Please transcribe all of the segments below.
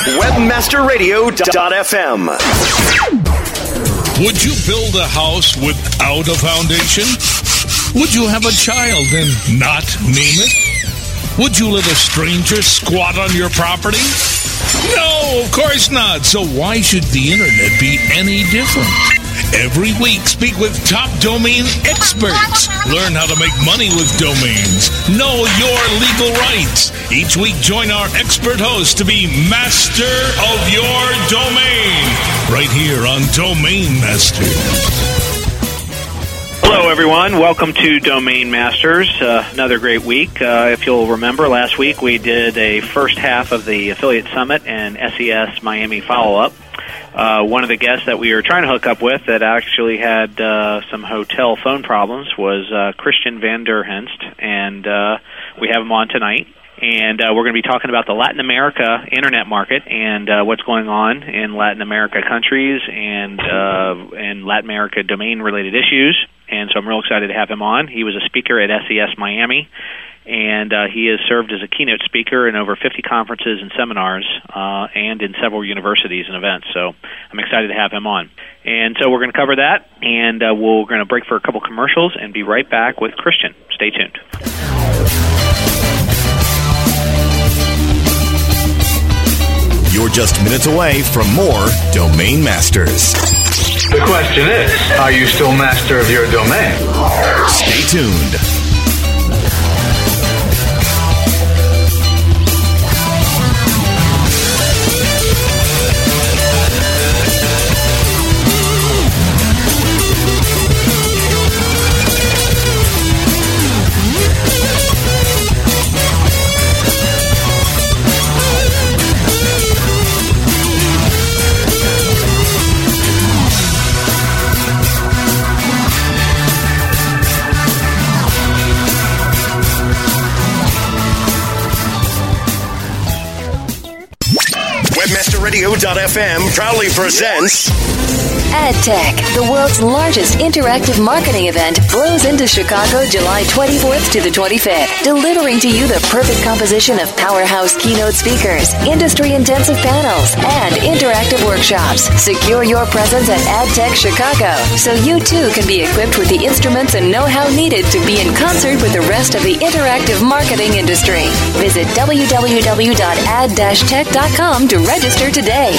Webmasterradio.fm. Would you build a house without a foundation? Would you have a child and not name it? Would you let a stranger squat on your property? No, of course not. So why should the internet be any different? Every week, speak with top domain experts. Learn how to make money with domains. Know your legal rights. Each week, join our expert host to be master of your domain. Right here on Domain Masters. Hello, everyone. Welcome to Domain Masters. Uh, another great week. Uh, if you'll remember, last week we did a first half of the Affiliate Summit and SES Miami follow up. Uh, one of the guests that we were trying to hook up with that actually had uh, some hotel phone problems was uh, Christian Van Der Henst, and uh, we have him on tonight. And uh, we're going to be talking about the Latin America internet market and uh, what's going on in Latin America countries and uh, and Latin America domain related issues. And so I'm real excited to have him on. He was a speaker at SES Miami and uh, he has served as a keynote speaker in over 50 conferences and seminars uh, and in several universities and events. So I'm excited to have him on. And so we're going to cover that, and uh, we're going to break for a couple commercials and be right back with Christian. Stay tuned. You're just minutes away from more Domain Masters. The question is, are you still master of your domain? Stay tuned. Radio.fm proudly presents AdTech, the world's largest interactive marketing event, blows into Chicago July 24th to the 25th, delivering to you the perfect composition of powerhouse keynote speakers, industry intensive panels, and interactive workshops. Secure your presence at AdTech Chicago so you too can be equipped with the instruments and know how needed to be in concert with the rest of the interactive marketing industry. Visit www.ad-tech.com to register today.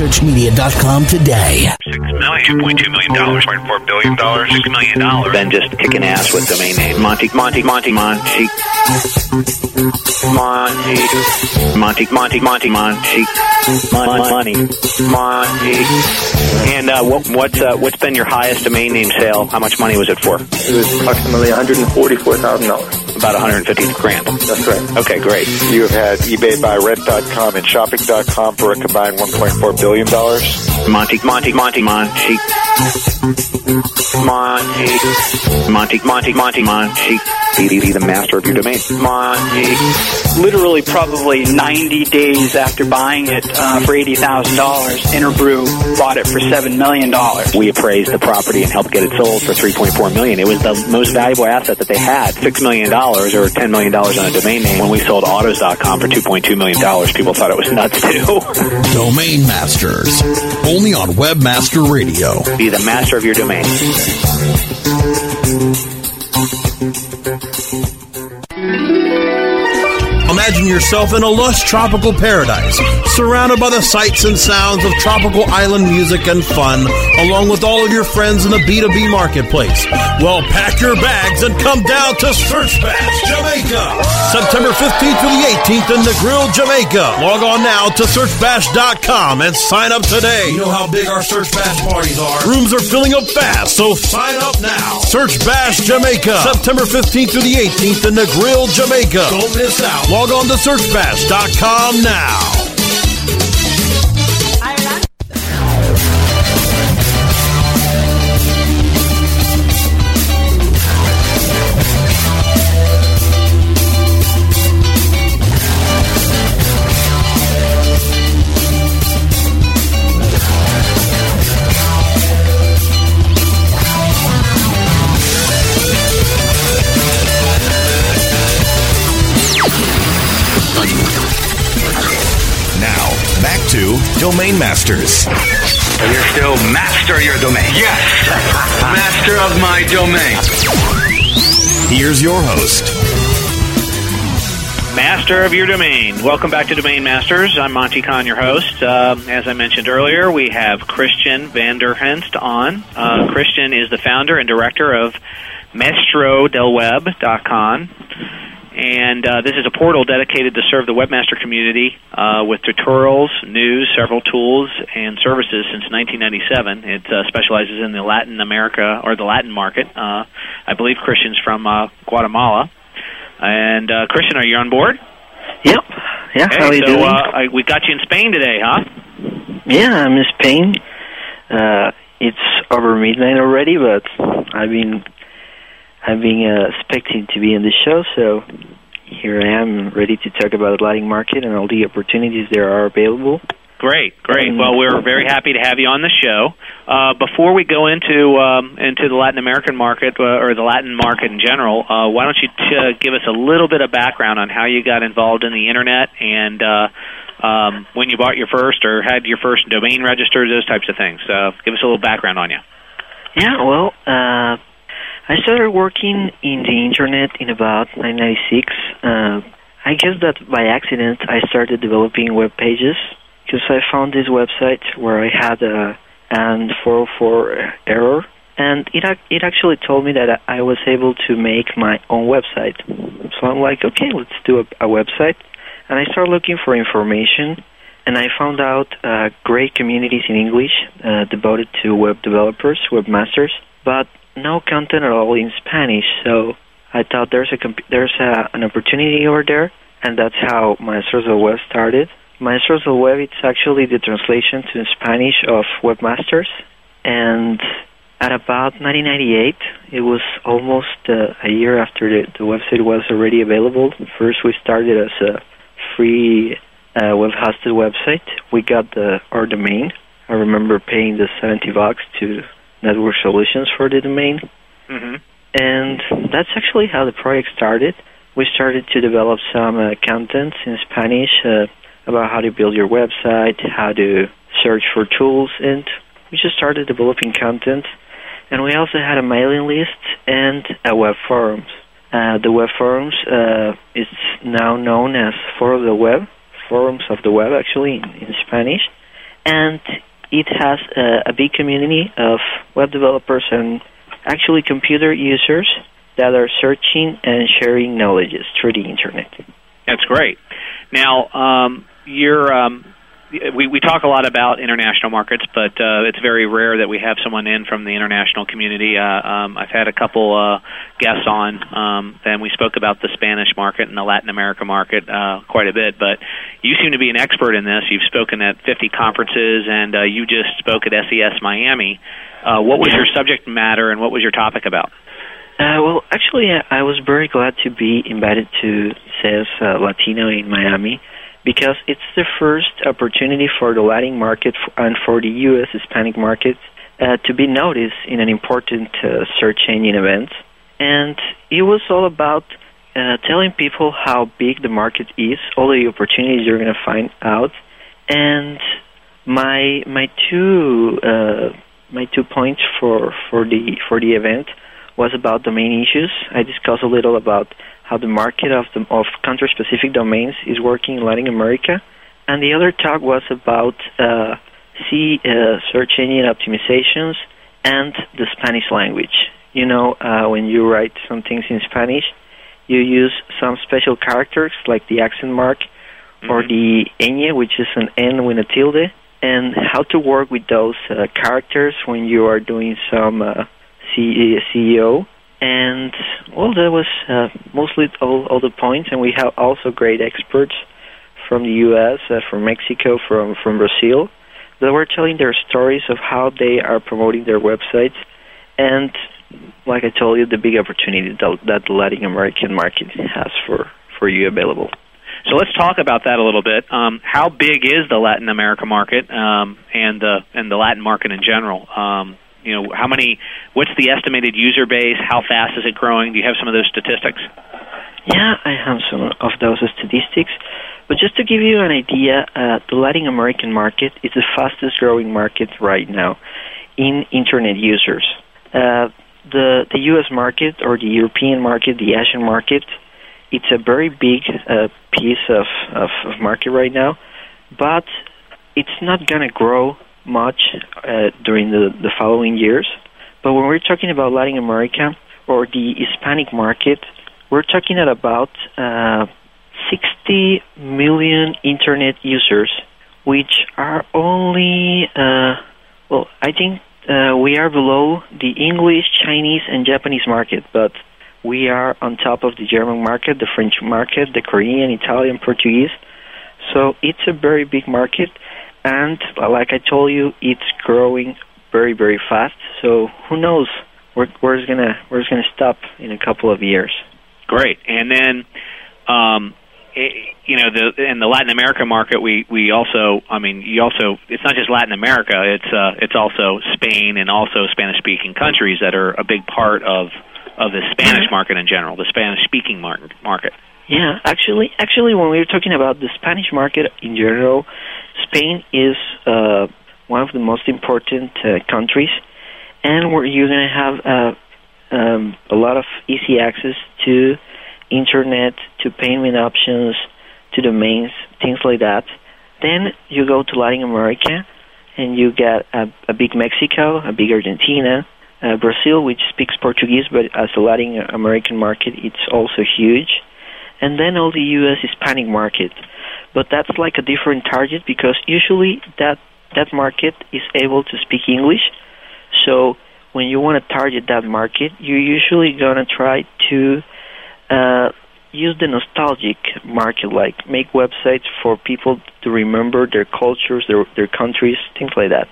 researchmedia.com today. Six million, point two million dollars, point four billion dollars, six million dollars. Then just kicking ass with domain name. Monte, Monte, Monte, Monte. Monte, Monte, Monte, Monte, Monte, Monte, Monte. And uh, what, what's uh, what's been your highest domain name sale? How much money was it for? It was approximately one hundred and forty-four thousand dollars. About 150 grand. That's right. Okay, great. You have had eBay buy rent.com and shopping.com for a combined 1.4 billion dollars. Monte, Monte, Monte, Monte. Monte, Monte, Monte, Monte, Monte. Be, be the master of your domain. Monte. Literally, probably 90 days after buying it uh, for $80,000, Interbrew bought it for $7 million. We appraised the property and helped get it sold for 3.4 million. It was the most valuable asset that they had. $6 million or $10 million on a domain name. When we sold autos.com for $2.2 million, people thought it was nuts too. Domain Masters. Only on Webmaster Radio. Be the master of your domain. Imagine yourself in a lush tropical paradise, surrounded by the sights and sounds of tropical island music and fun, along with all of your friends in the B2B marketplace. Well, pack your bags and come down to Search Bash, Jamaica, September 15th to the 18th in Negril, Jamaica. Log on now to searchbash.com and sign up today. You know how big our Search Bash parties are. Rooms are filling up fast, so sign up now. Search Bash, Jamaica, September 15th to the 18th in Negril, Jamaica. Don't miss out. Log on to searchbash.com now. Domain Masters. You're still master of your domain. Yes, master of my domain. Here's your host, Master of your domain. Welcome back to Domain Masters. I'm Monte Cahn, your host. Uh, as I mentioned earlier, we have Christian Van Der Henst on. Uh, Christian is the founder and director of MaestrosDelWeb.com. And uh, this is a portal dedicated to serve the webmaster community uh, with tutorials, news, several tools, and services since 1997. It uh, specializes in the Latin America or the Latin market. Uh, I believe Christian's from uh, Guatemala. And uh, Christian, are you on board? Yep. Yeah. Hey, how are you so doing? Uh, I, we got you in Spain today, huh? yeah, I'm in Spain. Uh, it's over midnight already, but I've been I've been uh, expecting to be in the show, so here I am, ready to talk about the Latin market and all the opportunities there are available. Great, great. Well, we're very happy to have you on the show. Uh, before we go into um, into the Latin American market uh, or the Latin market in general, uh, why don't you t- uh, give us a little bit of background on how you got involved in the internet and uh, um, when you bought your first or had your first domain registered, those types of things. Uh, give us a little background on you. Yeah, well, uh, I started working in the internet in about 1996. Uh, I guess that by accident I started developing web pages because I found this website where I had a and 404 error, and it it actually told me that I was able to make my own website. So I'm like, okay, let's do a, a website, and I started looking for information, and I found out uh, great communities in English uh, devoted to web developers, webmasters, but no content at all in Spanish. So I thought there's a comp- there's a, an opportunity over there, and that's how Maestros del Web started. Maestros del Web it's actually the translation to Spanish of webmasters, and at about 1998, it was almost uh, a year after the, the website was already available. First, we started as a free uh, web-hosted website. We got the our domain. I remember paying the 70 bucks to Network Solutions for the domain. Mm-hmm. And that's actually how the project started. We started to develop some uh, content in Spanish uh, about how to build your website, how to search for tools, and we just started developing content. And we also had a mailing list and a web forums. Uh, the web forums uh, is now known as For the Web, Forums of the Web, actually in, in Spanish, and it has uh, a big community of web developers and actually computer users that are searching and sharing knowledges through the internet. That's great. Now, um, you're. Um, we, we talk a lot about international markets, but uh, it's very rare that we have someone in from the international community. Uh, um, I've had a couple uh, guests on, um, and we spoke about the Spanish market and the Latin America market uh, quite a bit. But you seem to be an expert in this. You've spoken at 50 conferences, and uh, you just spoke at SES Miami. Uh, what was your subject matter, and what was your topic about? Uh, well, actually, I was very glad to be invited to SES uh, Latino in Miami because it's the first opportunity for the Latin market and for the U.S. Hispanic market uh, to be noticed in an important uh, search engine event. And it was all about uh, telling people how big the market is, all the opportunities you're going to find out, and my my two uh, my two points for for the for the event was about domain issues. I discussed a little about how the market of the, of country-specific domains is working in Latin America, and the other talk was about uh, C uh, search engine optimizations and the Spanish language. You know, uh, when you write some things in Spanish, you use some special characters like the accent mark or the ñ, which is an N with a tilde, and how to work with those uh, characters when you are doing some uh, C- SEO. And well, that was uh, mostly all, all the points, and we have also great experts from the U.S., uh, from Mexico, from from Brazil, that were telling their stories of how they are promoting their websites, and like I told you, the big opportunity that, that the Latin American market has for for you available. So let's talk about that a little bit. Um, how big is the Latin America market um, and the and the Latin market in general? Um, you know, how many? What's the estimated user base? How fast is it growing? Do you have some of those statistics? Yeah, I have some of those statistics, But just to give you an idea, uh, the Latin American market is the fastest growing market right now in internet users. Uh, the the U.S. market or the European market, the Asian market, it's a very big uh, piece of, of, of market right now, but it's not going to grow much uh, during the, the following years. But when we're talking about Latin America or the Hispanic market, we're talking at about uh, 60 million internet users, which are only, uh, well, I think uh, we are below the English, Chinese, and Japanese market, but we are on top of the German market, the French market, the Korean, Italian, Portuguese. So it's a very big market, and like I told you, it's growing very, very fast. So who knows where, where it's gonna where it's gonna stop in a couple of years. Great, and then. Um, it, you know the in the Latin America market we we also I mean you also it's not just Latin America it's uh it's also Spain and also Spanish speaking countries that are a big part of of the Spanish market in general the Spanish speaking market market yeah actually actually when we were talking about the Spanish market in general Spain is uh one of the most important uh, countries and where you're going to have uh, um, a lot of easy access to internet, to payment options, to domains, things like that. Then you go to Latin America and you get a, a big Mexico, a big Argentina, uh, Brazil, which speaks Portuguese, but as a Latin American market, it's also huge. And then all the U.S. Hispanic market. But that's like a different target because usually that that market is able to speak English. So when you want to target that market, you're usually going to try to uh, use the nostalgic market, like make websites for people to remember their cultures, their their countries, things like that.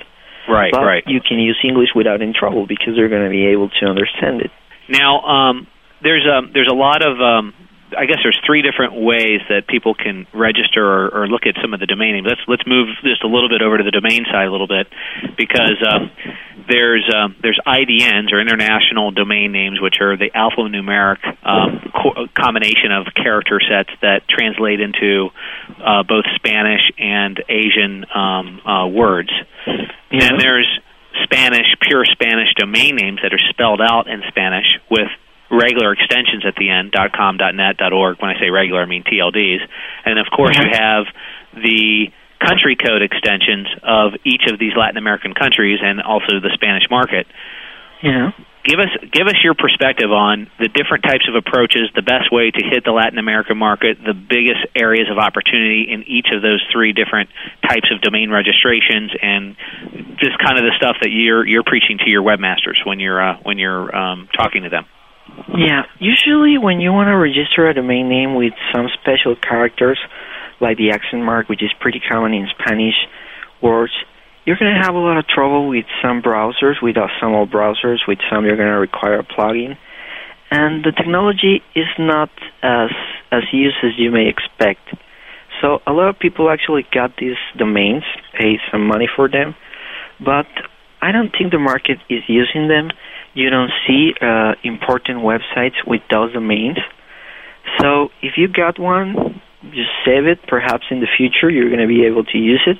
Right, but right. You can use English without any trouble because they're going to be able to understand it. Now, um, there's a there's a lot of um, I guess there's three different ways that people can register or, or look at some of the domain names. Let's let's move just a little bit over to the domain side a little bit because um, there's um, there's IDNs or international domain names, which are the alphanumeric um, co- combination of character sets that translate into uh, both Spanish and Asian um, uh, words. Yeah. And there's Spanish, pure Spanish domain names that are spelled out in Spanish with regular extensions at the end dot .com dot .net dot .org when I say regular I mean TLDs and of course you have the country code extensions of each of these Latin American countries and also the Spanish market. Yeah. give us give us your perspective on the different types of approaches the best way to hit the Latin American market the biggest areas of opportunity in each of those three different types of domain registrations and just kind of the stuff that you're you're preaching to your webmasters when you're uh, when you're um, talking to them Yeah, usually when you want to register a domain name with some special characters, like the accent mark, which is pretty common in Spanish words, you're going to have a lot of trouble with some browsers, with uh, some old browsers, with some you're going to require a plugin. And the technology is not as as used as you may expect. So a lot of people actually got these domains, paid some money for them, but I don't think the market is using them. You don't see uh, important websites with those domains. So if you got one, just save it. Perhaps in the future you're going to be able to use it.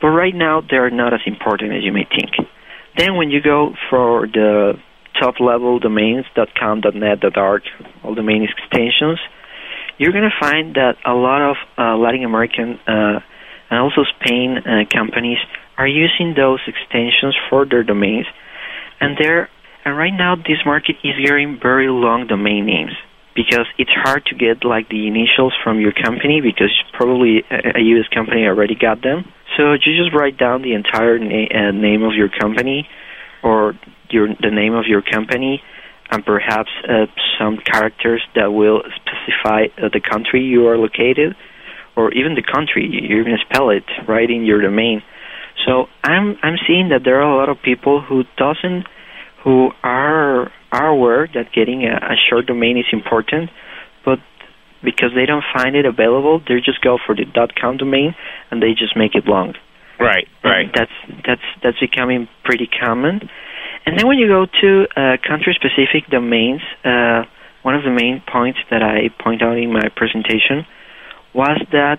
But right now they're not as important as you may think. Then when you go for the top level domains .com, .net, .org, all domain extensions, you're going to find that a lot of uh, Latin American uh, and also Spain uh, companies are using those extensions for their domains, and they're and right now this market is getting very long domain names because it's hard to get like the initials from your company because probably a, U.S. company already got them. So you just write down the entire na- uh, name of your company or your the name of your company and perhaps uh, some characters that will specify uh, the country you are located or even the country you're going to spell it right in your domain. So I'm I'm seeing that there are a lot of people who doesn't who are are aware that getting a, a short domain is important, but because they don't find it available, they just go for the .com domain and they just make it long. right right That's that's that's becoming pretty common. And then when you go to uh, country-specific domains, uh, one of the main points that I point out in my presentation was that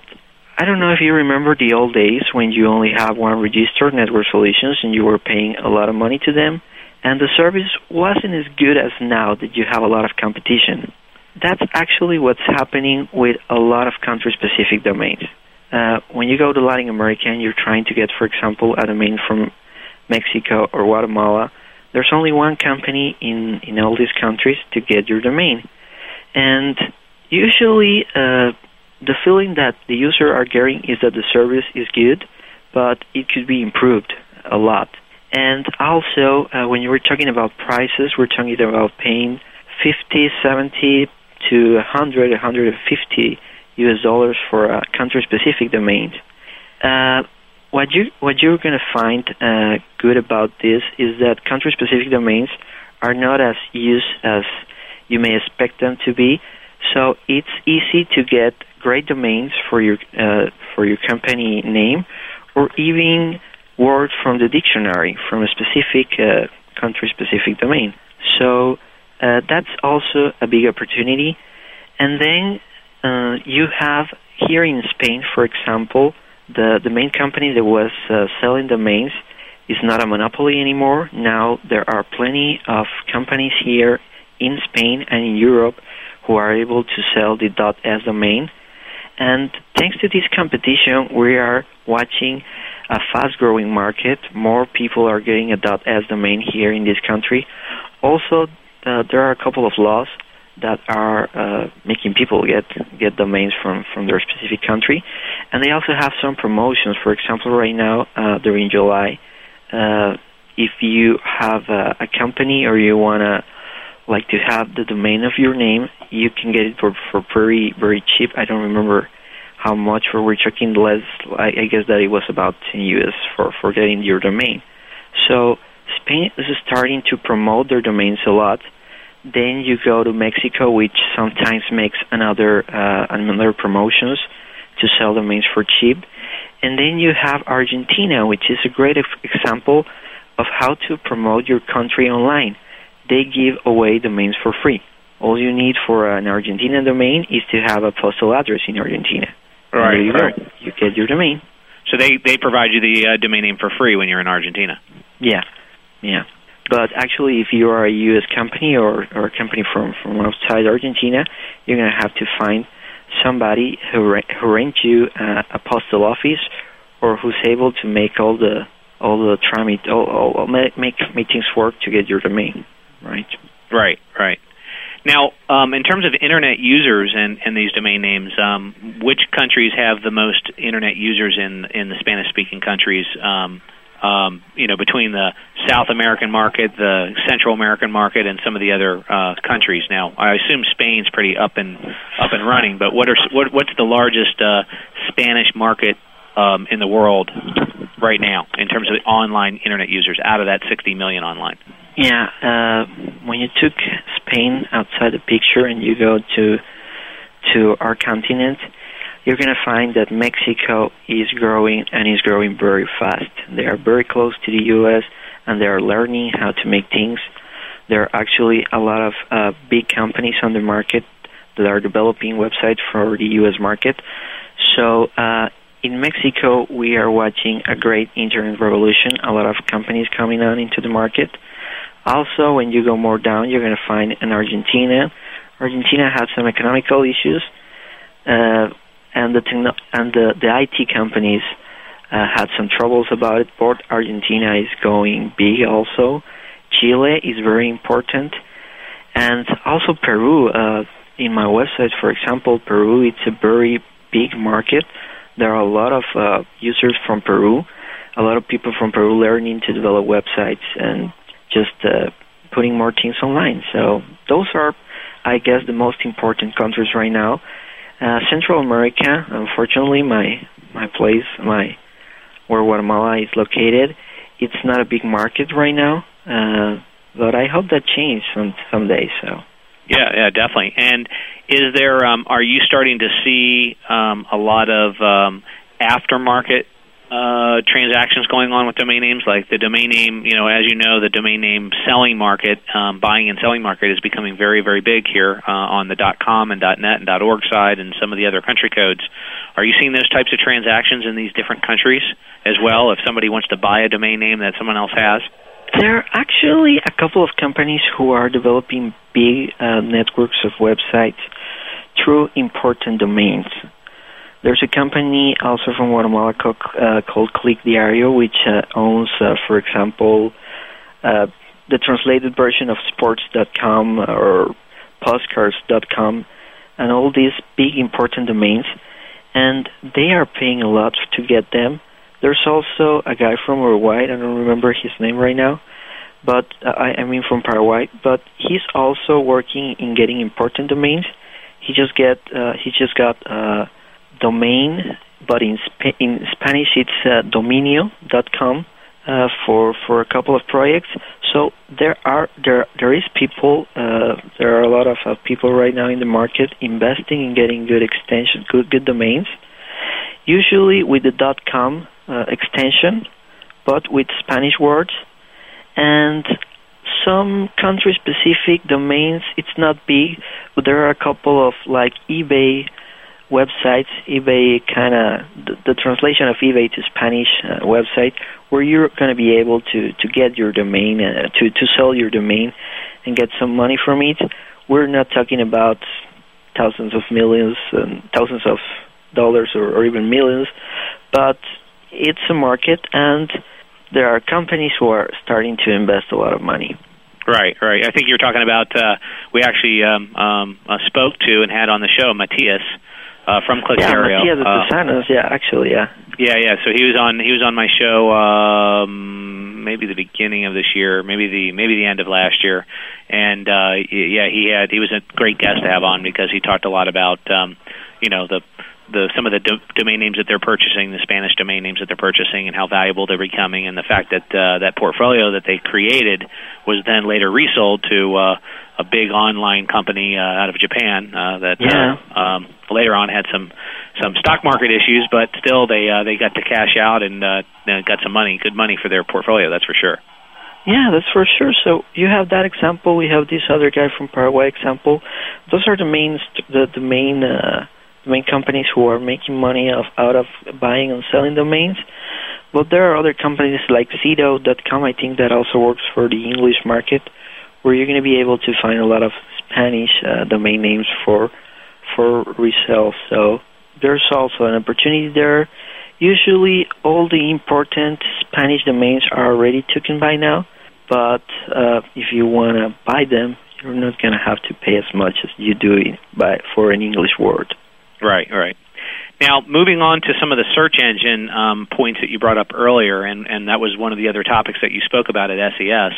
I don't know if you remember the old days when you only have one registered network solutions and you were paying a lot of money to them, and the service wasn't as good as now that you have a lot of competition. That's actually what's happening with a lot of country-specific domains. Uh, when you go to Latin America and you're trying to get, for example, a domain from Mexico or Guatemala, there's only one company in in all these countries to get your domain, and usually uh, the feeling that the user are getting is that the service is good, but it could be improved a lot. And also, uh, when you were talking about prices, we're talking about paying 50, 70 to 100, 150 US dollars for a country-specific domain. Uh, what you what you're going to find uh, good about this is that country-specific domains are not as used as you may expect them to be. So it's easy to get great domains for your uh, for your company name, or even words from the dictionary from a specific uh, country-specific domain. So uh, that's also a big opportunity. And then uh, you have here in Spain, for example, the the main company that was uh, selling domains is not a monopoly anymore. Now there are plenty of companies here in Spain and in Europe who are able to sell the .es domain. And thanks to this competition, we are watching a fast-growing market. More people are getting a dot .es domain here in this country. Also, uh, there are a couple of laws that are uh, making people get get domains from from their specific country, and they also have some promotions. For example, right now uh, during July, uh, if you have a, a company or you wanna like to have the domain of your name, you can get it for for very very cheap. I don't remember how much, we're checking less. I, I guess that it was about 10 US for for getting your domain. So Spain is starting to promote their domains a lot then you go to Mexico, which sometimes makes another uh, another promotions to sell domains for cheap. And then you have Argentina, which is a great example of how to promote your country online. They give away domains for free. All you need for an Argentina domain is to have a postal address in Argentina. Right. there you right. go. You get your domain. So they they provide you the uh, domain name for free when you're in Argentina. Yeah. Yeah. But actually, if you are a U.S. company or, or a company from, from outside Argentina, you're going to have to find somebody who, re- who rent you uh, a postal office or who's able to make all the all the try all, all, all make meetings work to get your domain, right? Right, right. Now, um, in terms of internet users and, and these domain names, um, which countries have the most internet users in in the Spanish-speaking countries? Um, um, you know, between the South American market, the Central American market, and some of the other uh, countries. Now, I assume Spain's pretty up and up and running, but what are what, what's the largest uh, Spanish market um, in the world right now in terms of online internet users out of that 60 million online? Yeah, uh, when you took Spain outside the picture and you go to to our continent, you're going to find that Mexico is growing and is growing very fast. They are very close to the U.S. and they are learning how to make things. There are actually a lot of uh, big companies on the market that are developing websites for the U.S. market. So uh, in Mexico, we are watching a great internet revolution. A lot of companies coming on into the market. Also, when you go more down, you're going to find in Argentina. Argentina had some economical issues. Uh, and the techno- and the, the IT companies uh, had some troubles about it. But Argentina is going big also. Chile is very important, and also Peru. Uh, in my website, for example, Peru it's a very big market. There are a lot of uh, users from Peru, a lot of people from Peru learning to develop websites and just uh, putting more teams online. So those are, I guess, the most important countries right now. Uh, Central America, unfortunately, my my place, my where Guatemala is located, it's not a big market right now. Uh, but I hope that changes some someday. So. Yeah, yeah, definitely. And is there? Um, are you starting to see um, a lot of um, aftermarket uh, transactions going on with domain names, like the domain name. You know, as you know, the domain name selling market, um, buying and selling market, is becoming very, very big here uh, on the .com and .net and .org side, and some of the other country codes. Are you seeing those types of transactions in these different countries as well? If somebody wants to buy a domain name that someone else has. There are actually a couple of companies who are developing big uh, networks of websites through important domains. There's a company also from Guatemala called, uh, called Click Diario, which uh, owns, uh, for example, uh, the translated version of sports.com or postcards.com and all these big important domains. And they are paying a lot to get them. There's also a guy from Uruguay, I don't remember his name right now, but uh, I, I mean from Paraguay, but he's also working in getting important domains. He just get uh, he just got uh, domain, but in, Sp- in Spanish it's uh, dominio.com uh, for for a couple of projects. So there are there there is people uh, there are a lot of uh, people right now in the market investing in getting good extension good good domains. Usually with the .com uh, extension, but with Spanish words and some country specific domains. It's not big, but there are a couple of like eBay websites, eBay kind of the, the, translation of eBay to Spanish uh, website, where you're going to be able to to get your domain uh, to to sell your domain and get some money from it. We're not talking about thousands of millions and thousands of dollars or, or even millions, but it's a market and there are companies who are starting to invest a lot of money. Right, right. I think you're talking about. Uh, we actually um, um, uh, spoke to and had on the show Matthias uh, from Click Diario. Yeah, Matthias uh, yeah, actually, yeah. Yeah, yeah. So he was on he was on my show um, maybe the beginning of this year, maybe the maybe the end of last year, and uh, yeah, he had he was a great guest to have on because he talked a lot about um, you know the the some of the do- domain names that they're purchasing, the Spanish domain names that they're purchasing, and how valuable they're becoming, and the fact that uh, that portfolio that they created was then later resold to uh, a big online company uh, out of Japan uh, that yeah. uh, um, later on had some some stock market issues, but still they uh, they got to cash out and uh, got some money, good money for their portfolio. That's for sure. Yeah, that's for sure. So you have that example. We have this other guy from Paraguay example. Those are the main the the main uh, main companies who are making money of, out of buying and selling domains. But there are other companies like Sedo.com, I think, that also works for the English market, where you're going to be able to find a lot of Spanish uh, domain names for for resale. So there's also an opportunity there. Usually, all the important Spanish domains are already taken by now, but uh, if you want to buy them, you're not going to have to pay as much as you do by for an English word. Right, right. Now, moving on to some of the search engine um, points that you brought up earlier, and, and that was one of the other topics that you spoke about at SES.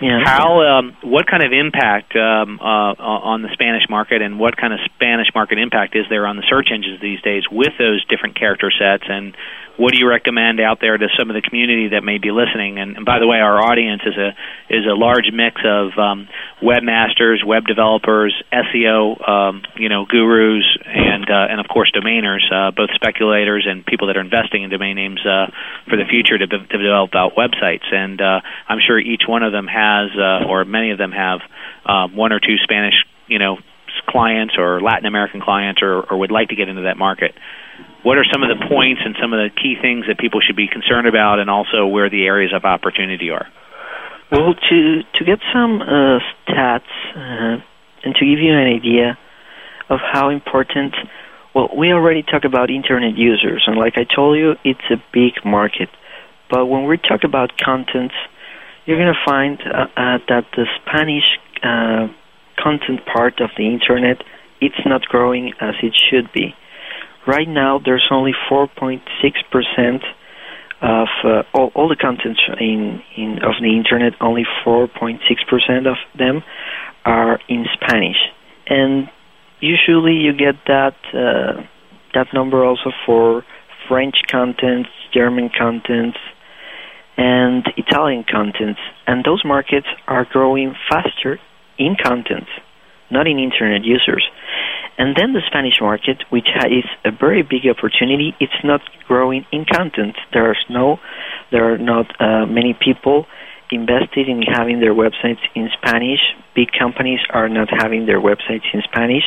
Yeah. How, um, what kind of impact um, uh, on the Spanish market, and what kind of Spanish market impact is there on the search engines these days with those different character sets, and what do you recommend out there to some of the community that may be listening? And, and by the way, our audience is a is a large mix of um, webmasters, web developers, SEO, um, you know, gurus, and uh, and of course domainers, uh, both speculators and people that are investing in domain names uh, for the future to, to develop out websites. And uh, I'm sure each one of them has, uh, or many of them have, um, one or two Spanish, you know, clients or Latin American clients, or, or would like to get into that market what are some of the points and some of the key things that people should be concerned about, and also where the areas of opportunity are? Well, to to get some uh, stats uh, and to give you an idea of how important. Well, we already talked about internet users, and like I told you, it's a big market. But when we talk about contents, you're going to find uh, uh, that the Spanish uh, content part of the internet it's not growing as it should be. Right now, there's only 4.6 percent of uh, all, all the content in, in of the internet. Only 4.6 percent of them are in Spanish, and usually you get that uh, that number also for French contents, German contents, and Italian contents. And those markets are growing faster in contents, not in internet users. And then the Spanish market, which is a very big opportunity, it's not growing in content. There's no, there are not uh, many people invested in having their websites in Spanish. Big companies are not having their websites in Spanish.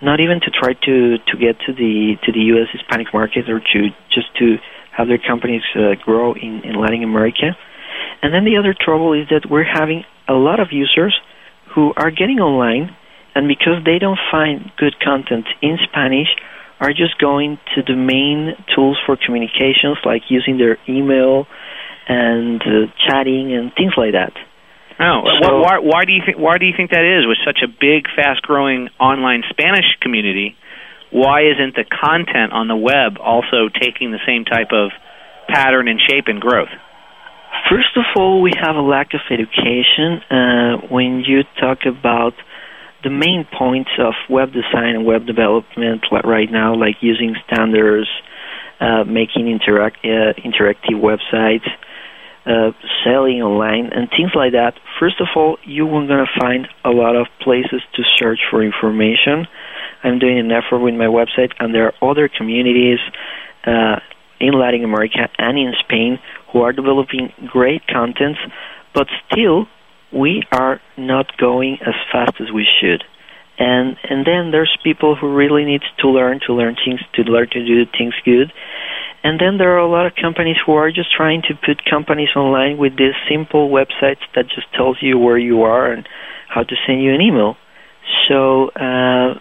Not even to try to to get to the to the U.S. Hispanic market or to just to have their companies uh, grow in, in Latin America. And then the other trouble is that we're having a lot of users who are getting online, and because they don't find good content in Spanish, are just going to the main tools for communications, like using their email and uh, chatting and things like that. Oh, So- why, why do you think why do you think that is? With such a big, fast-growing online Spanish community, why isn't the content on the web also taking the same type of pattern and shape and growth? First of all, we have a lack of education uh, when you talk about the main points of web design and web development right now, like using standards, uh, making interact, uh, interactive websites, uh, selling online, and things like that. First of all, you are going to find a lot of places to search for information. I'm doing an effort with my website, and there are other communities uh, in Latin America and in Spain who are developing great contents, but still we are not going as fast as we should. And and then there's people who really need to learn to learn things to learn to do things good. And then there are a lot of companies who are just trying to put companies online with these simple websites that just tells you where you are and how to send you an email. So uh,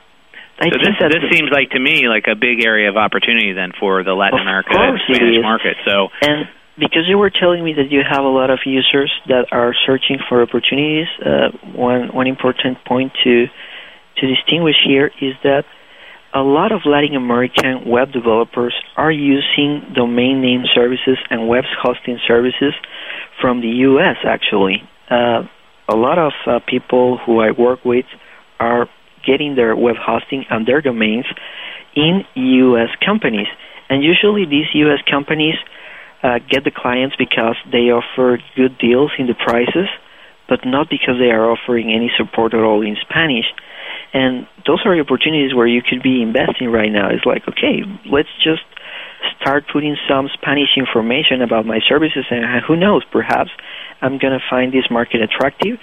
I so think this this seems like to me like a big area of opportunity then for the Latin America Spanish market. So And because you were telling me that you have a lot of users that are searching for opportunities, uh, one one important point to to distinguish here is that a lot of Latin American web developers are using domain name services and web hosting services from the U.S. Actually, uh, a lot of uh, people who I work with are getting their web hosting and their domains in U.S. companies, and usually these U.S. companies uh, get the clients because they offer good deals in the prices, but not because they are offering any support at all in Spanish. And those are opportunities where you could be investing right now. It's like, okay, let's just start putting some Spanish information about my services, and who knows, perhaps I'm going to find this market attractive,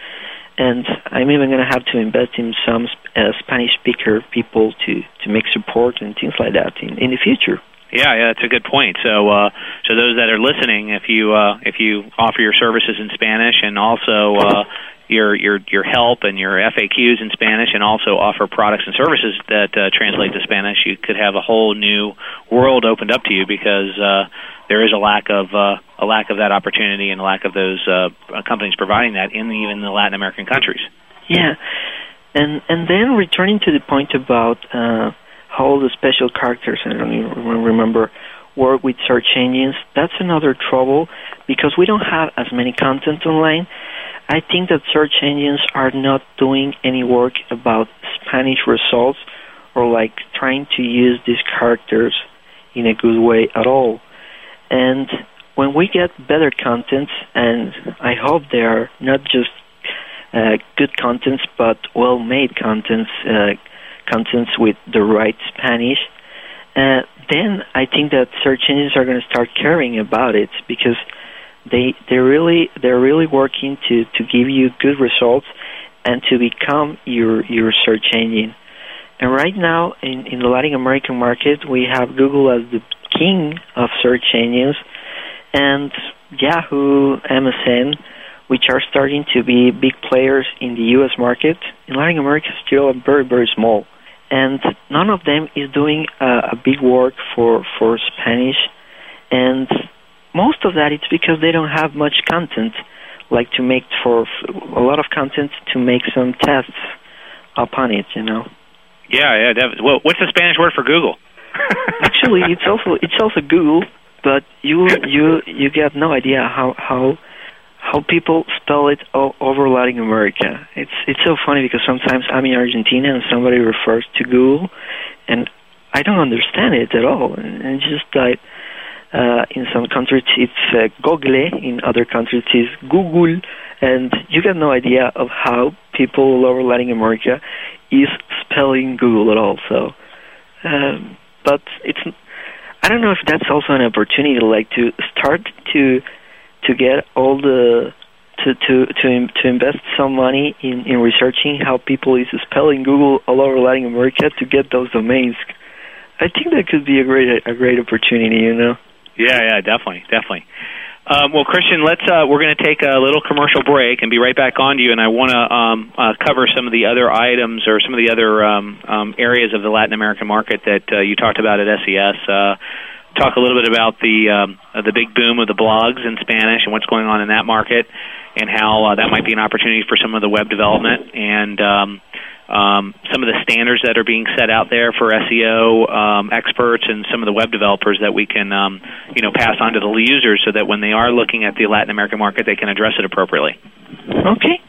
and I'm even going to have to invest in some uh, Spanish speaker people to, to make support and things like that in, in the future. Yeah, yeah, that's a good point. So, uh, so those that are listening, if you uh, if you offer your services in Spanish and also uh, your your your help and your FAQs in Spanish, and also offer products and services that uh, translate to Spanish, you could have a whole new world opened up to you because uh, there is a lack of uh, a lack of that opportunity and a lack of those uh, companies providing that in even the Latin American countries. Yeah, and and then returning to the point about uh, how the special characters, I don't even remember, work with search engines. That's another trouble because we don't have as many content online. I think that search engines are not doing any work about Spanish results or like trying to use these characters in a good way at all. And when we get better content, and I hope they are not just uh, good contents, but well-made contents, uh, contents with the right Spanish, uh, then I think that search engines are going to start caring about it because they they really they're really working to to give you good results and to become your your search engine. And right now in in the Latin American market, we have Google as the king of search engines, and Yahoo, MSN, which are starting to be big players in the U.S. market. In Latin America, still very very small, and none of them is doing uh, a big work for for Spanish, and most of that it's because they don't have much content, like to make for a lot of content to make some tests upon it, you know. Yeah, yeah. Well, what's the Spanish word for Google? Actually, it's also it's also Google, but you you you get no idea how how how people spell it over Latin America. It's it's so funny because sometimes I'm in Argentina and somebody refers to Google, and I don't understand it at all. And it's just like Uh, in some countries it's uh, Google, in other countries it's Google, and you get no idea of how people all over Latin America is spelling Google at all. So, um, but it's I don't know if that's also an opportunity, like to start to to get all the to to to to invest some money in in researching how people is spelling Google all over Latin America to get those domains. I think that could be a great a great opportunity. You know. Yeah, yeah, definitely, definitely. Um, well, Christian, let's. Uh, we're going to take a little commercial break and be right back on to you. And I want to um, uh, cover some of the other items or some of the other um, um, areas of the Latin American market that uh, you talked about at SES. Talk a little bit about the um, uh, the big boom of the blogs in Spanish and what's going on in that market, and how uh, that might be an opportunity for some of the web development and um, um, some of the standards that are being set out there for SEO um, experts and some of the web developers that we can um, you know pass on to the users so that when they are looking at the Latin American market, they can address it appropriately. Okay.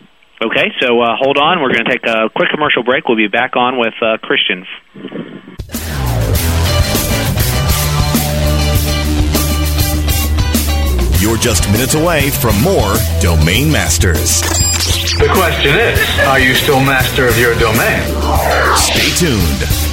Okay, so uh, hold on. We're going to take a quick commercial break. We'll be back on with uh, Christian. You're just minutes away from more Domain Masters. The question is, are you still master of your domain? Stay tuned.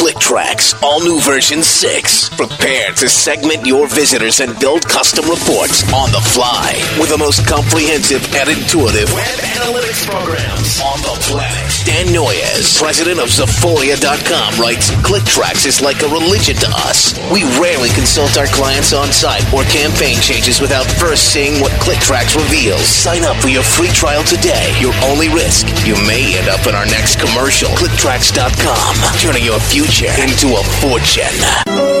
ClickTracks, all new version 6. Prepare to segment your visitors and build custom reports on the fly with the most comprehensive and intuitive web analytics programs on the planet. Dan Noyes, president of Zaphoria.com, writes ClickTracks is like a religion to us. We rarely consult our clients on site or campaign changes without first seeing what ClickTracks reveals. Sign up for your free trial today. Your only risk, you may end up in our next commercial. ClickTracks.com, turning your future into a fortune.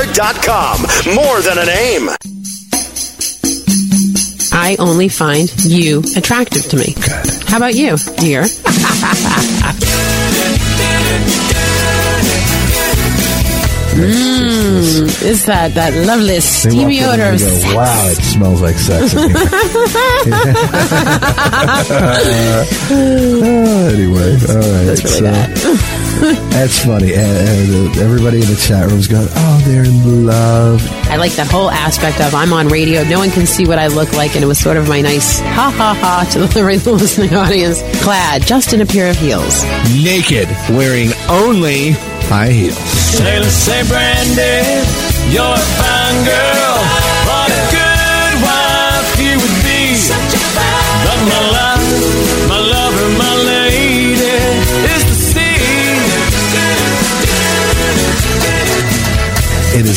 dot. More than a name. I only find you attractive to me. Good. How about you, dear? Mmm, it's that, that lovely steamy odor of go, sex. wow, it smells like sex. in here." Uh, anyway, all right. That's really so- bad. That's funny. And, and, uh, everybody in the chat room's going, oh, they're in love. I like that whole aspect of I'm on radio. No one can see what I look like, and it was sort of my nice ha ha ha to the listening audience. Clad just in a pair of heels. Naked, wearing only high heels. Sailor say, Brandy, you're a fine girl.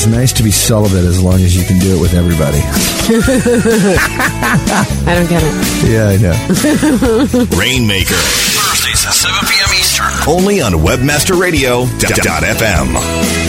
It is nice to be celibate as long as you can do it with everybody. I don't get it. Yeah, I know. Rainmaker. Thursdays at 7 p.m. Eastern. Only on WebmasterRadio.fm.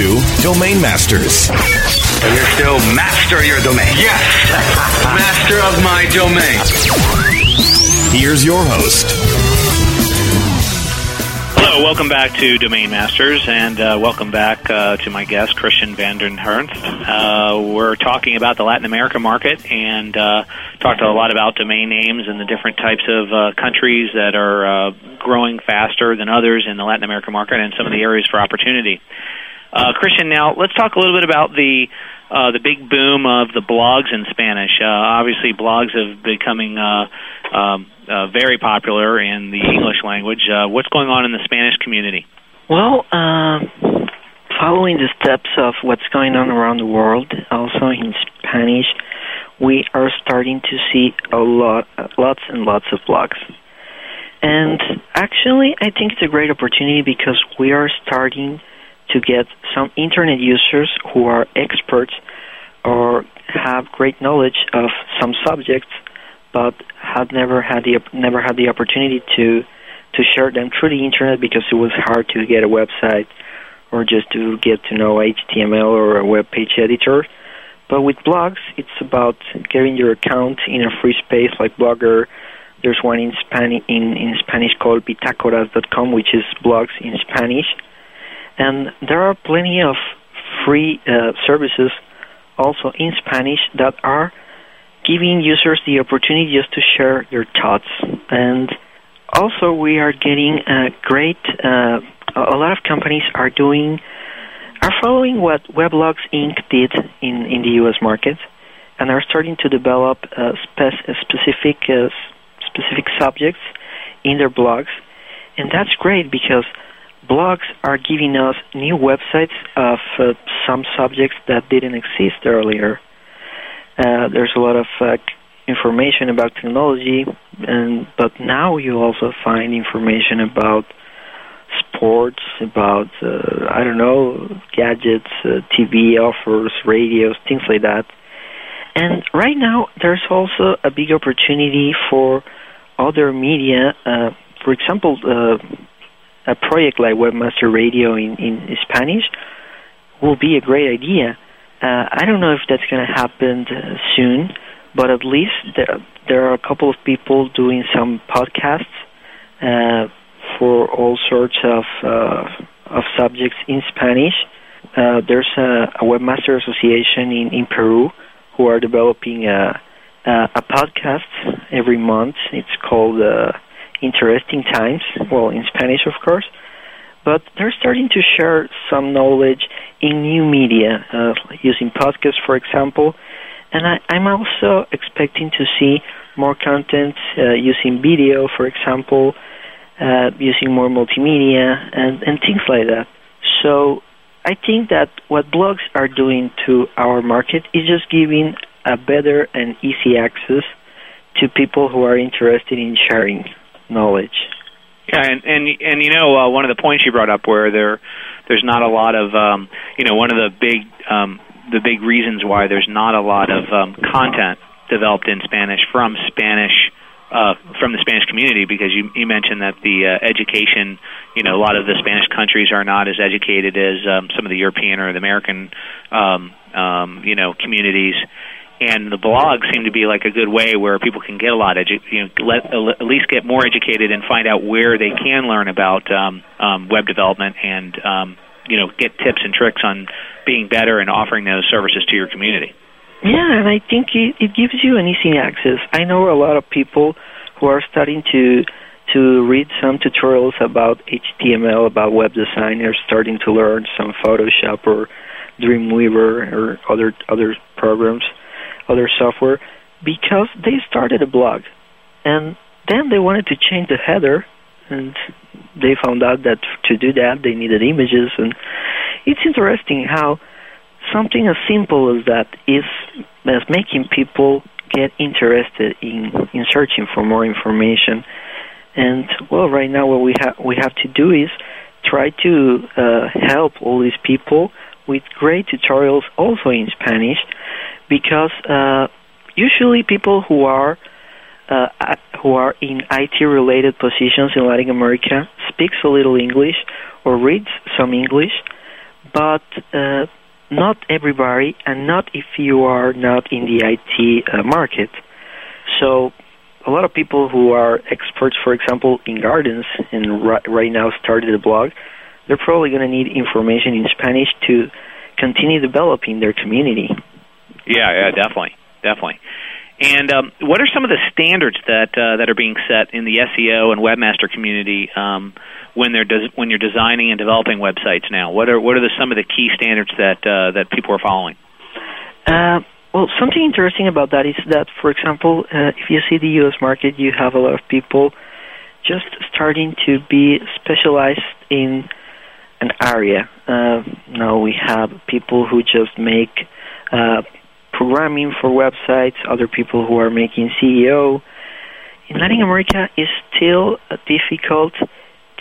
to Domain Masters. But you're still master your domain. Yes. master of my domain. Here's your host. Hello, welcome back to Domain Masters, and uh, welcome back uh, to my guest, Christian Van Der Henst. Uh, we're talking about the Latin America market and uh, talked a lot about domain names and the different types of uh, countries that are uh, growing faster than others in the Latin America market and some of the areas for opportunity. Uh, Christian, now let's talk a little bit about the uh, the big boom of the blogs in Spanish. Uh, obviously, blogs have becoming uh, um, uh, very popular in the English language. Uh, what's going on in the Spanish community? Well, um, following the steps of what's going on around the world, also in Spanish, we are starting to see a lot, lots and lots of blogs. And actually, I think it's a great opportunity because we are starting to get some internet users who are experts or have great knowledge of some subjects, but have never had the never had the opportunity to to share them through the internet because it was hard to get a website or just to get to know HTML or a web page editor. But with blogs, it's about getting your account in a free space like Blogger. There's one in Spanish in, in Spanish called Bitácoras.com, which is blogs in Spanish and there are plenty of free uh, services also in Spanish that are giving users the opportunity just to share their thoughts. And also, we are getting a great. Uh, a lot of companies are doing are following what Weblogs Inc. did in in the U.S. market, and are starting to develop uh, spec- specific uh, specific subjects in their blogs, and that's great because blogs are giving us new websites of uh, some subjects that didn't exist earlier. Uh, there's a lot of uh, information about technology, and but now you also find information about sports, about uh, I don't know gadgets, uh, TV offers, radios, things like that. And right now, there's also a big opportunity for other media. Uh, for example, a project like Webmaster Radio in, in Spanish will be a great idea. Uh, I don't know if that's going to happen uh, soon, but at least there, there are a couple of people doing some podcasts uh, for all sorts of uh, of subjects in Spanish. Uh, there's a, a webmaster association in, in Peru who are developing a, a, a podcast every month. It's called uh, interesting times, well, in Spanish, of course, but they're starting to share some knowledge in new media, uh, using podcasts, for example. And I, I'm also expecting to see more content uh, using video, for example, uh, using more multimedia and, and things like that. So I think that what blogs are doing to our market is just giving a better and easy access to people who are interested in sharing knowledge. Yeah, and and and you know uh, one of the points you brought up where there there's not a lot of um, you know one of the big um, the big reasons why there's not a lot of um, content developed in Spanish from Spanish uh, from the Spanish community because you you mentioned that the uh, education you know a lot of the Spanish countries are not as educated as um, some of the European or the American um, um, you know communities and the blog seem to be like a good way where people can get a lot edu- you know let, at least get more educated and find out where they can learn about um, um, web development and um, you know get tips and tricks on being better and offering those services to your community. Yeah, and I think it, it gives you an easy access. I know a lot of people who are starting to to read some tutorials about HTML, about web design, are starting to learn some Photoshop or Dreamweaver or other other programs other software because they started a blog. And then they wanted to change the header and they found out that to do that they needed images. And it's interesting how something as simple as that is as making people get interested in in searching for more information. And well right now what we have we have to do is try to uh, help all these people with great tutorials also in Spanish because uh, usually people who are uh, who are in IT related positions in Latin America speaks a little English or reads some English, but uh, not everybody, and not if you are not in the IT uh, market. So, a lot of people who are experts, for example, in gardens, and right now started a blog, they're probably going to need information in Spanish to continue developing their community. Yeah, yeah, definitely, definitely. And um, what are some of the standards that uh, that are being set in the SEO and webmaster community um, when they're des- when you're designing and developing websites now? What are what are the, some of the key standards that uh, that people are following? Uh, well, something interesting about that is that, for example, uh, if you see the U.S. market, you have a lot of people just starting to be specialized in an area. Uh, now we have people who just make uh, programming for websites, other people who are making SEO. In Latin America, it's still uh, difficult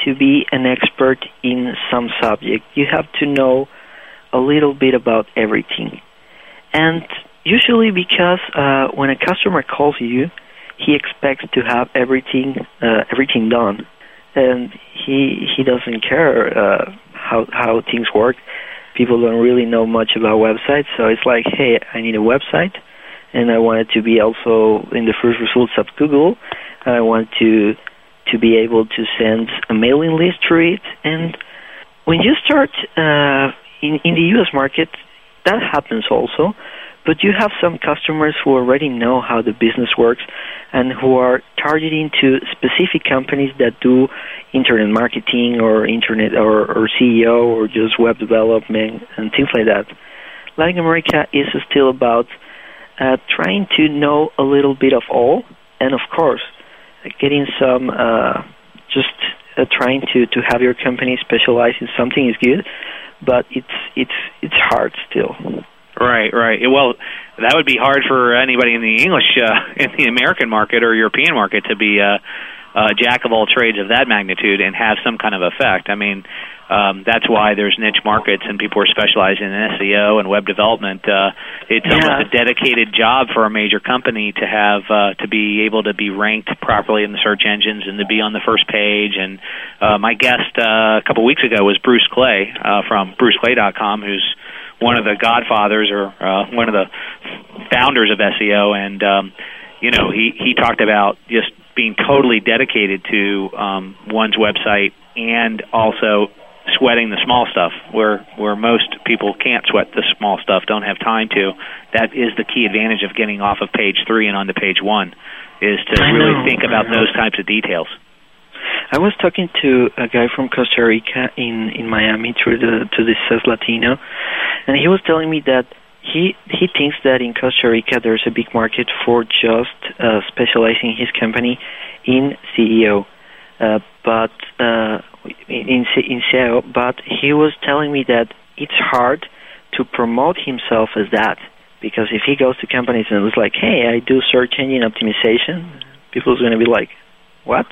to be an expert in some subject. You have to know a little bit about everything. And usually because uh, when a customer calls you, he expects to have everything uh, everything done, and he he doesn't care uh, how how things work. People don't really know much about websites, so it's like, hey, I need a website, and I want it to be also in the first results of Google. And I want to to be able to send a mailing list through it. And when you start uh, in in the U.S. market, that happens also but you have some customers who already know how the business works and who are targeting to specific companies that do internet marketing or internet or, or SEO or just web development and things like that. Latin America is still about uh, trying to know a little bit of all, and of course, getting some uh, just uh, trying to to have your company specialize in something is good, but it's it's it's hard still. Right, right. Well, that would be hard for anybody in the English, uh, in the American market or European market to be a, a jack of all trades of that magnitude and have some kind of effect. I mean, um, that's why there's niche markets and people are specializing in SEO and web development. Uh, it's Yeah. almost a dedicated job for a major company to have uh, to be able to be ranked properly in the search engines and to be on the first page. And uh, my guest uh, a couple weeks ago was Bruce Clay uh, from BruceClay.com, who's one of the godfathers or uh, one of the founders of SEO, and um, you know he he talked about just being totally dedicated to um, one's website and also sweating the small stuff where where most people can't sweat the small stuff don't have time to. That is the key advantage of getting off of page 3 and onto page 1 is to I really know, think about those types of details I was talking to a guy from Costa Rica in in Miami through the to the SES Latino, and he was telling me that he he thinks that in Costa Rica there's a big market for just uh, specializing his company in SEO, uh, but uh, in in SEO. But he was telling me that it's hard to promote himself as that because if he goes to companies and it's like, hey, I do search engine optimization, people's going to be like, what?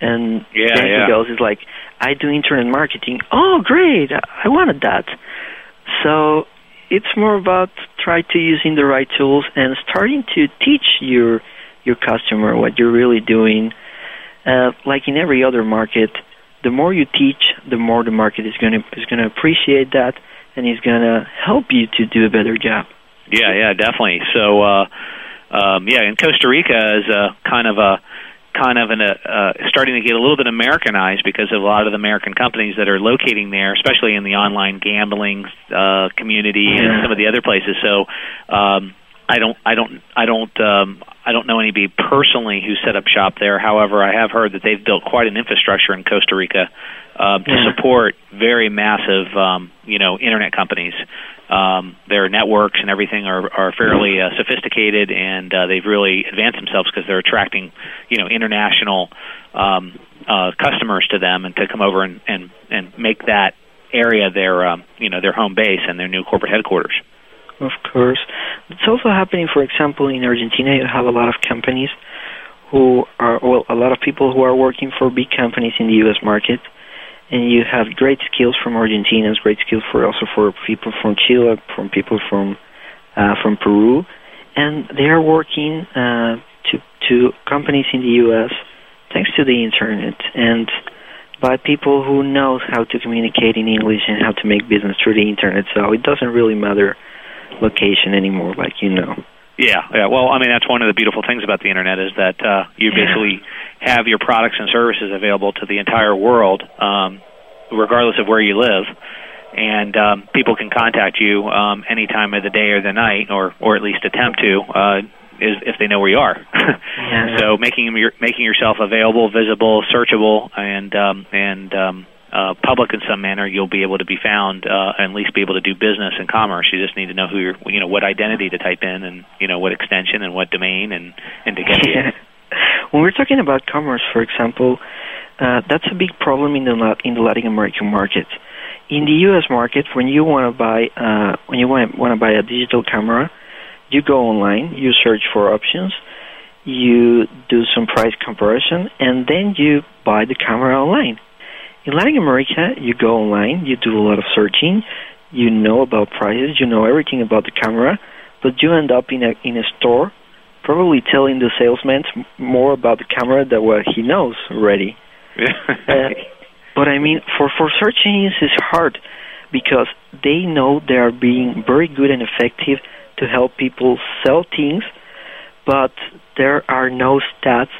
And Yeah, then yeah. he goes, is like, I do internet marketing. Oh, great! I wanted that. So it's more about try to using the right tools and starting to teach your your customer what you're really doing. Uh, like in every other market, the more you teach, the more the market is going to is going to appreciate that and is going to help you to do a better job. Yeah, yeah, definitely. So, uh, um, yeah, and Costa Rica is a kind of a kind of an, uh, uh, starting to get a little bit Americanized because of a lot of the American companies that are locating there, especially in the online gambling uh, community and some of the other places. So, um, I don't, I don't, I don't, um, I don't know anybody personally who set up shop there. However, I have heard that they've built quite an infrastructure in Costa Rica um, to Yeah. support very massive, um, you know, internet companies. Um, their networks and everything are, are fairly uh, sophisticated, and uh, they've really advanced themselves because they're attracting, you know, international um, uh, customers to them, and to come over and, and, and make that area their, um, you know, their home base and their new corporate headquarters. Of course. It's also happening, for example, in Argentina, you have a lot of companies who are, well, a lot of people who are working for big companies in the U.S. market, and you have great skills from Argentina, great skills for also for people from Chile, from people from uh, from Peru, and they are working uh, to to companies in the U.S. thanks to the internet, and by people who know how to communicate in English and how to make business through the internet. So it doesn't really matter location anymore, like you know. Yeah, yeah. Well, I mean, that's one of the beautiful things about the internet is that uh, you basically have your products and services available to the entire world, um, regardless of where you live, and um, people can contact you um, any time of the day or the night, or or at least attempt to. Uh, is if they know where you are. Yeah. so making your, making yourself available, visible, searchable, and um, and um, uh, public in some manner, you'll be able to be found uh, and at least be able to do business and commerce. You just need to know who you're, you know, what identity to type in, and you know what extension and what domain, and and to get you. when we're talking about commerce, for example, uh, that's a big problem in the in the Latin American market. In the U.S. market, when you want to buy uh, when you want want to buy a digital camera, you go online, you search for options, you do some price comparison, and then you buy the camera online. In Latin America, you go online, you do a lot of searching, you know about prices, you know everything about the camera, but you end up in a in a store, probably telling the salesman more about the camera than what he knows already. Uh, but I mean, for for search engines, it's hard because they know they are being very good and effective to help people sell things, but there are no stats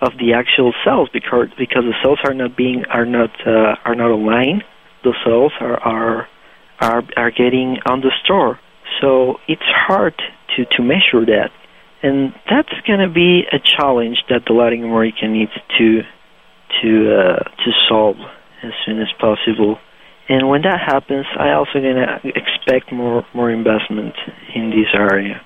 of the actual cells because because the cells are not being are not uh, are not online. The cells are are are are getting store, so it's hard to to measure that, and that's going to be a challenge that the Latin American needs to to uh, to solve as soon as possible. And when that happens, I also gonna expect more more investment in this area.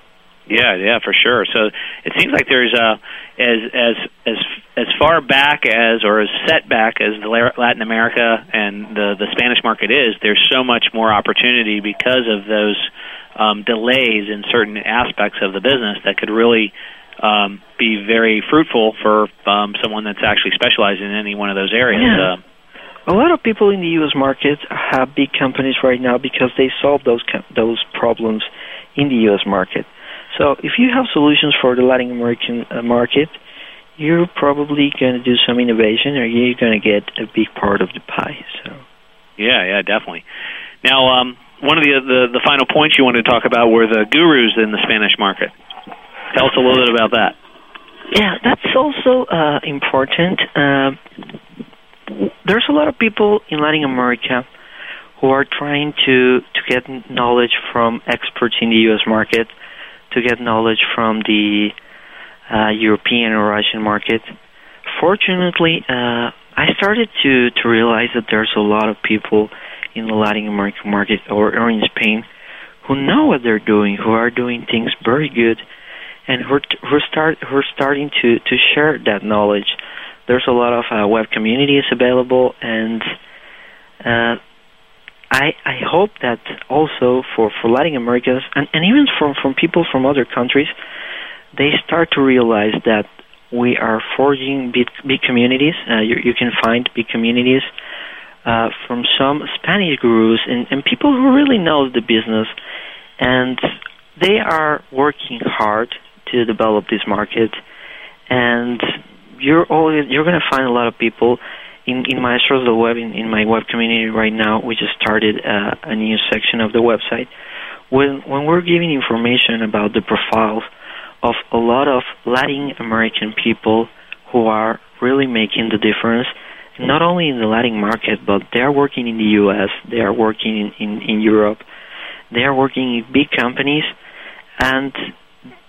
Yeah, yeah, for sure. So it seems like there's uh, as as as as far back as or as set back as the Latin America and the the Spanish market is. There's so much more opportunity because of those um, delays in certain aspects of the business that could really um, be very fruitful for um, someone that's actually specializing in any one of those areas. Yeah. Uh, A lot of people in the U.S. market have big companies right now because they solve those those problems in the U.S. market. So if you have solutions for the Latin American uh, market, you're probably going to do some innovation, or you're going to get a big part of the pie. So Yeah, yeah, definitely. Now, um, one of the, the the final points you wanted to talk about were the gurus in the Spanish market. Tell us a little bit about that. Yeah, that's also uh, important. Uh, there's a lot of people in Latin America who are trying to to get knowledge from experts in the U.S. market, to get knowledge from the uh, European or Russian market. Fortunately, uh, I started to to realize that there's a lot of people in the Latin American market or, or in Spain who know what they're doing, who are doing things very good, and who who start who are starting to to share that knowledge. There's a lot of uh, web communities available, and uh, I I hope that also for for Latin Americans and, and even from from people from other countries, they start to realize that we are forging big big communities. Uh, you, you can find big communities uh, from some Spanish gurus and, and people who really know the business, and they are working hard to develop this market. And you're you're going to find a lot of people in in Maestros del Web in, in my web community right now. We just started uh, a new section of the website when when we're giving information about the profiles of a lot of Latin American people who are really making the difference not only in the Latin market, but they are working in the U.S., they are working in, in, in Europe, they are working in big companies, and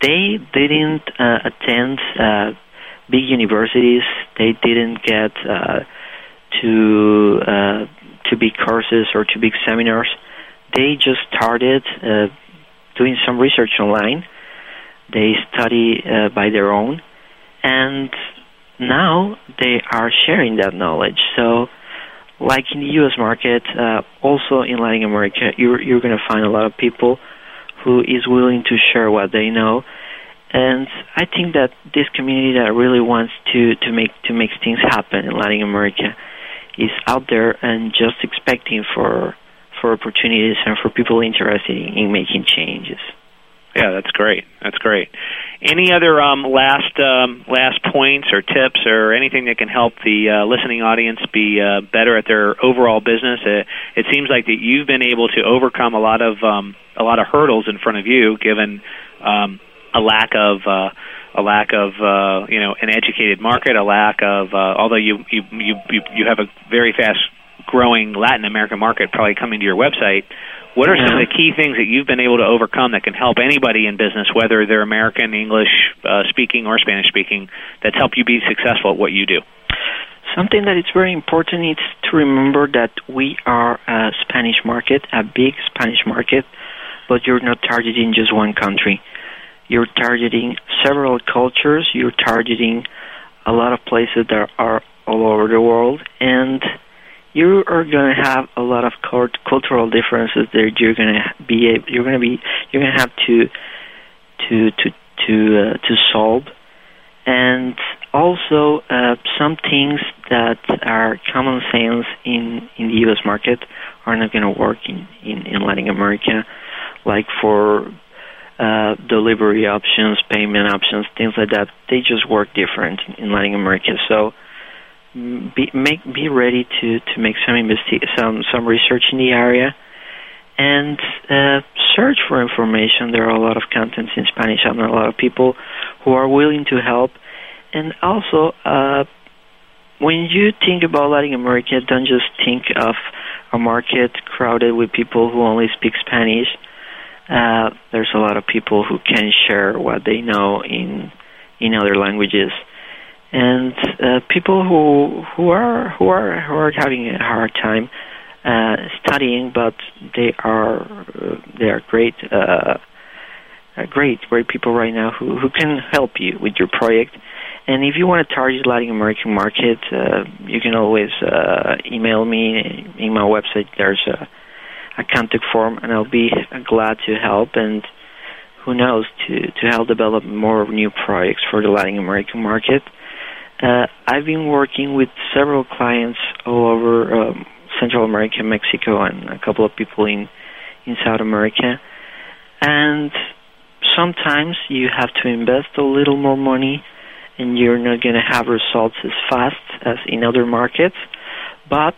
they didn't uh, attend uh, big universities. They didn't get uh, to uh, to big courses or to big seminars. They just started uh, doing some research online. They study uh, by their own, and now they are sharing that knowledge. So, like in the U.S. market, uh, also in Latin America, you're you're going to find a lot of people who is willing to share what they know. And I think that this community that really wants to to make to make things happen in Latin America is out there and just expecting for for opportunities and for people interested in, in making changes. Yeah, that's great. That's great. any other um, last um, last points or tips or anything that can help the uh, listening audience be uh, better at their overall business? It, it seems like that you've been able to overcome a lot of um, a lot of hurdles in front of you, given um, a lack of uh, a lack of uh, you know an educated market, a lack of uh, although you you you you have a very fast growing Latin American market probably coming to your website. What are some of the key things that you've been able to overcome that can help anybody in business, whether they're American, English uh, speaking, or Spanish speaking, that's helped you be successful at what you do? Something that is very important is to remember that we are a Spanish market, a big Spanish market, but you're not targeting just one country. You're targeting several cultures, you're targeting a lot of places that are all over the world, and you are going to have a lot of cult- cultural differences that you're going to be able, you're going to be you're going to have to to to to uh, to solve. And also uh, some things that are common sense in in the US market are not going to work in, in in Latin America. Like for uh, delivery options, payment options, things like that. They just work different in Latin America. So be make be ready to to make some investi- some some research in the area and uh, search for information. There are a lot of contents in Spanish and a lot of people who are willing to help. And also, uh, when you think about Latin America, don't just think of a market crowded with people who only speak Spanish. Uh, there's a lot of people who can share what they know in in other languages and uh, people who who are who are who are having a hard time uh, studying, but they are uh, they are great uh, uh, great great people right now who who can help you with your project. And if you want to target Latin American market, you can always email me in my website. There's a, a contact form, and I'll be glad to help. And who knows to to help develop more new projects for the Latin American market. Uh, I've been working with several clients all over um, Central America, Mexico, and a couple of people in in South America. And sometimes you have to invest a little more money, and you're not going to have results as fast as in other markets. But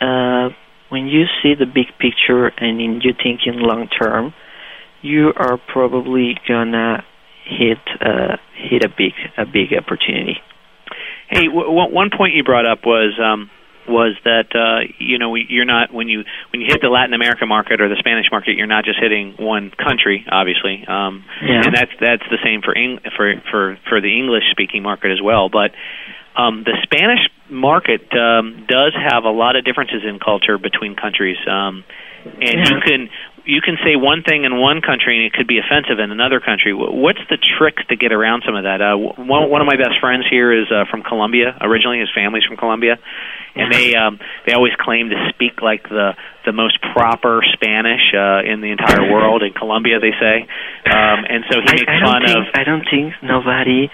uh, when you see the big picture and in, you think in long term, you are probably gonna hit uh, hit a big a big opportunity. Hey, w- one point you brought up was um, was that uh, you know you're not when you when you hit the Latin American market or the Spanish market, you're not just hitting one country, obviously, um, Yeah. and that's that's the same for Eng- for for for the English speaking market as well. But um, the Spanish market um, does have a lot of differences in culture between countries, um, and you can you can say one thing in one country and it could be offensive in another country. Wh- What's the trick to get around some of that? Uh, one one of my best friends here is uh, from Colombia. Originally, his family's from Colombia, and they um, they always claim to speak like the the most proper Spanish uh, in the entire world. In Colombia, they say, um, and so he makes I fun think, of. I don't think nobody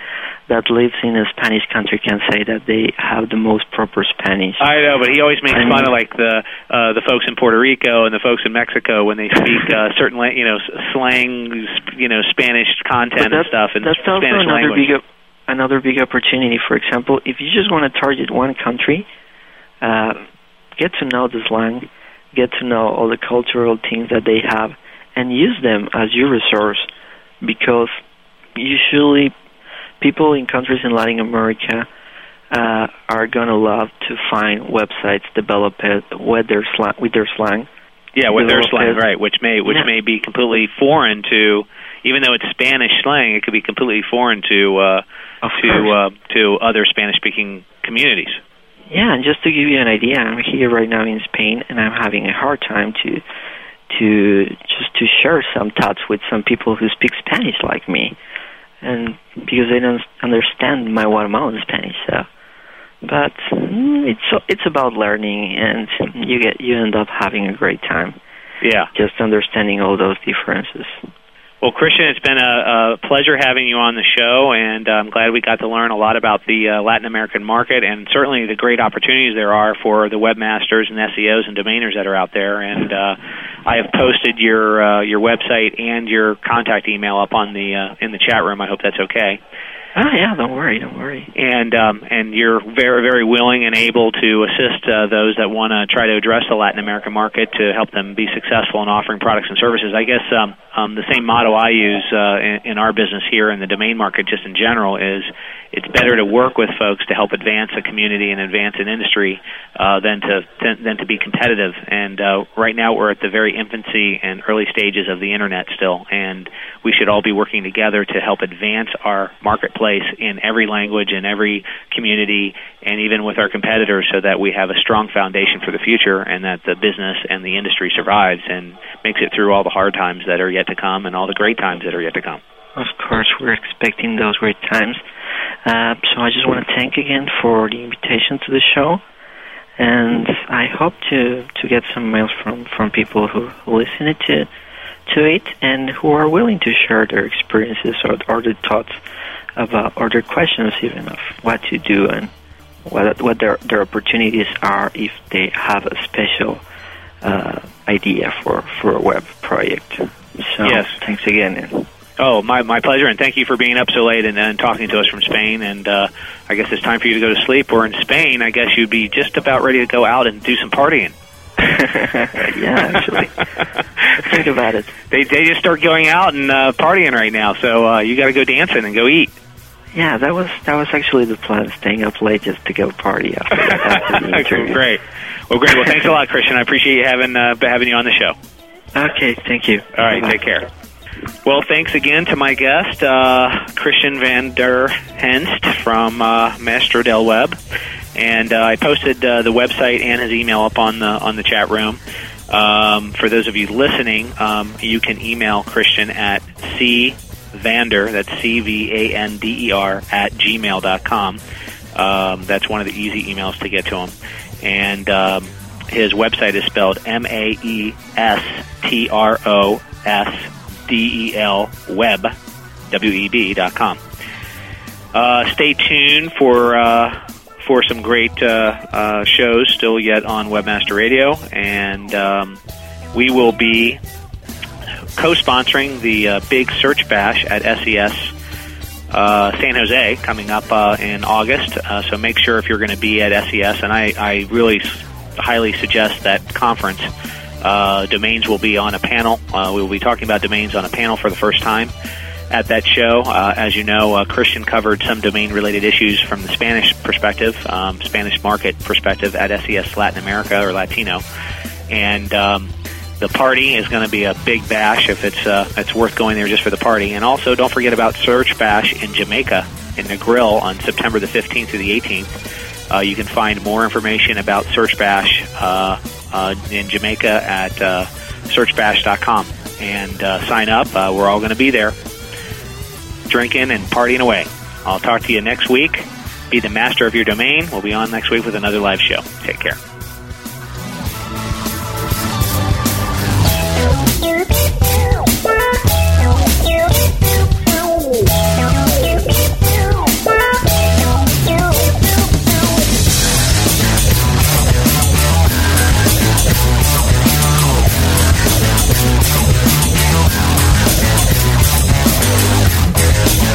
that lives in a Spanish country can say that they have the most proper Spanish. I know, but he always makes I fun mean- of like the uh, the folks in Puerto Rico and the folks in Mexico when they speak uh, certain la- you know slang, you know Spanish content and stuff in That's also Spanish another language. big another big opportunity. For example, if you just want to target one country, uh, get to know the slang, get to know all the cultural things that they have, and use them as your resource. Because usually, people in countries in Latin America uh, are gonna love to find websites developed with their slang. With their slang. Yeah, with their slang, right? Which may which Yeah. may be completely foreign to, even though it's Spanish slang, it could be completely foreign to uh, to uh, to other Spanish speaking communities. Yeah, and just to give you an idea, I'm here right now in Spain, and I'm having a hard time to to just to share some thoughts with some people who speak Spanish like me, and because they don't understand my Guatemalan Spanish. So, but mm, it's it's about learning, and you get you end up having a great time. Yeah. Just understanding all those differences. Well, Christian, it's been a, a pleasure having you on the show, and I'm glad we got to learn a lot about the uh, Latin American market and certainly the great opportunities there are for the webmasters and SEOs and domainers that are out there. And uh, I have posted your uh, your website and your contact email up on the uh, in the chat room. I hope that's okay. Ah, yeah, don't worry, don't worry. And um, and you're very very willing and able to assist uh, those that want to try to address the Latin American market to help them be successful in offering products and services. I guess um, um, the same motto I use uh, in, in our business here in the domain market, just in general, is it's better to work with folks to help advance a community and advance an industry uh, than to than to be competitive. And uh, right now we're at the very infancy and early stages of the internet still, and we should all be working together to help advance our marketplace in every language in every community and even with our competitors so that we have a strong foundation for the future and that the business and the industry survives and makes it through all the hard times that are yet to come and all the great times that are yet to come. Of course, we're expecting those great times. Uh, so I just want to thank again for the invitation to the show, and I hope to to get some mails from from people who listen to to it and who are willing to share their experiences or, or their thoughts about or their questions even of what to do and what what their their opportunities are if they have a special uh, idea for for a web project. So Yes. thanks again. Oh, my my pleasure, and thank you for being up so late and, and talking to us from Spain. And uh, I guess it's time for you to go to sleep. Or in Spain, I guess you'd be just about ready to go out and do some partying. yeah, actually, think about it. They they just start going out and uh, partying right now. So uh, you got to go dancing and go eat. Yeah, that was that was actually the plan, staying up late just to go party after, after the interview. great. Well, great. Well, thanks a lot, Christian. I appreciate you having uh, having you on the show. Okay, thank you. All right, take care. Well, thanks again to my guest, uh, Christian van der Henst from uh, Maestro del Web, and uh, I posted uh, the website and his email up on the on the chat room. Um, for those of you listening, um, you can email Christian at c vander that's c v a n d e r at gmail dot com. Um, that's one of the easy emails to get to him, and um, his website is spelled M A E S T R O S D E L web W E B dot com. Uh, stay tuned for uh, for some great uh, uh, shows still yet on Webmaster Radio, and um, we will be co-sponsoring the uh, big search bash at SES uh, San Jose coming up uh, in August. Uh, so make sure if you're going to be at SES, and I, I really highly suggest that conference. Uh, domains will be on a panel. Uh, we will be talking about domains on a panel for the first time at that show. Uh, as you know, uh, Christian covered some domain-related issues from the Spanish perspective, um, Spanish market perspective at SES Latin America or Latino, and um, the party is going to be a big bash if it's uh, it's worth going there just for the party. And also, don't forget about Search Bash in Jamaica in Negril on September the 15th through the 18th. Uh, you can find more information about Search Bash uh, uh, in Jamaica at uh, searchbash.com and uh, sign up. Uh, we're all going to be there, drinking and partying away. I'll talk to you next week. Be the master of your domain. We'll be on next week with another live show. Take care.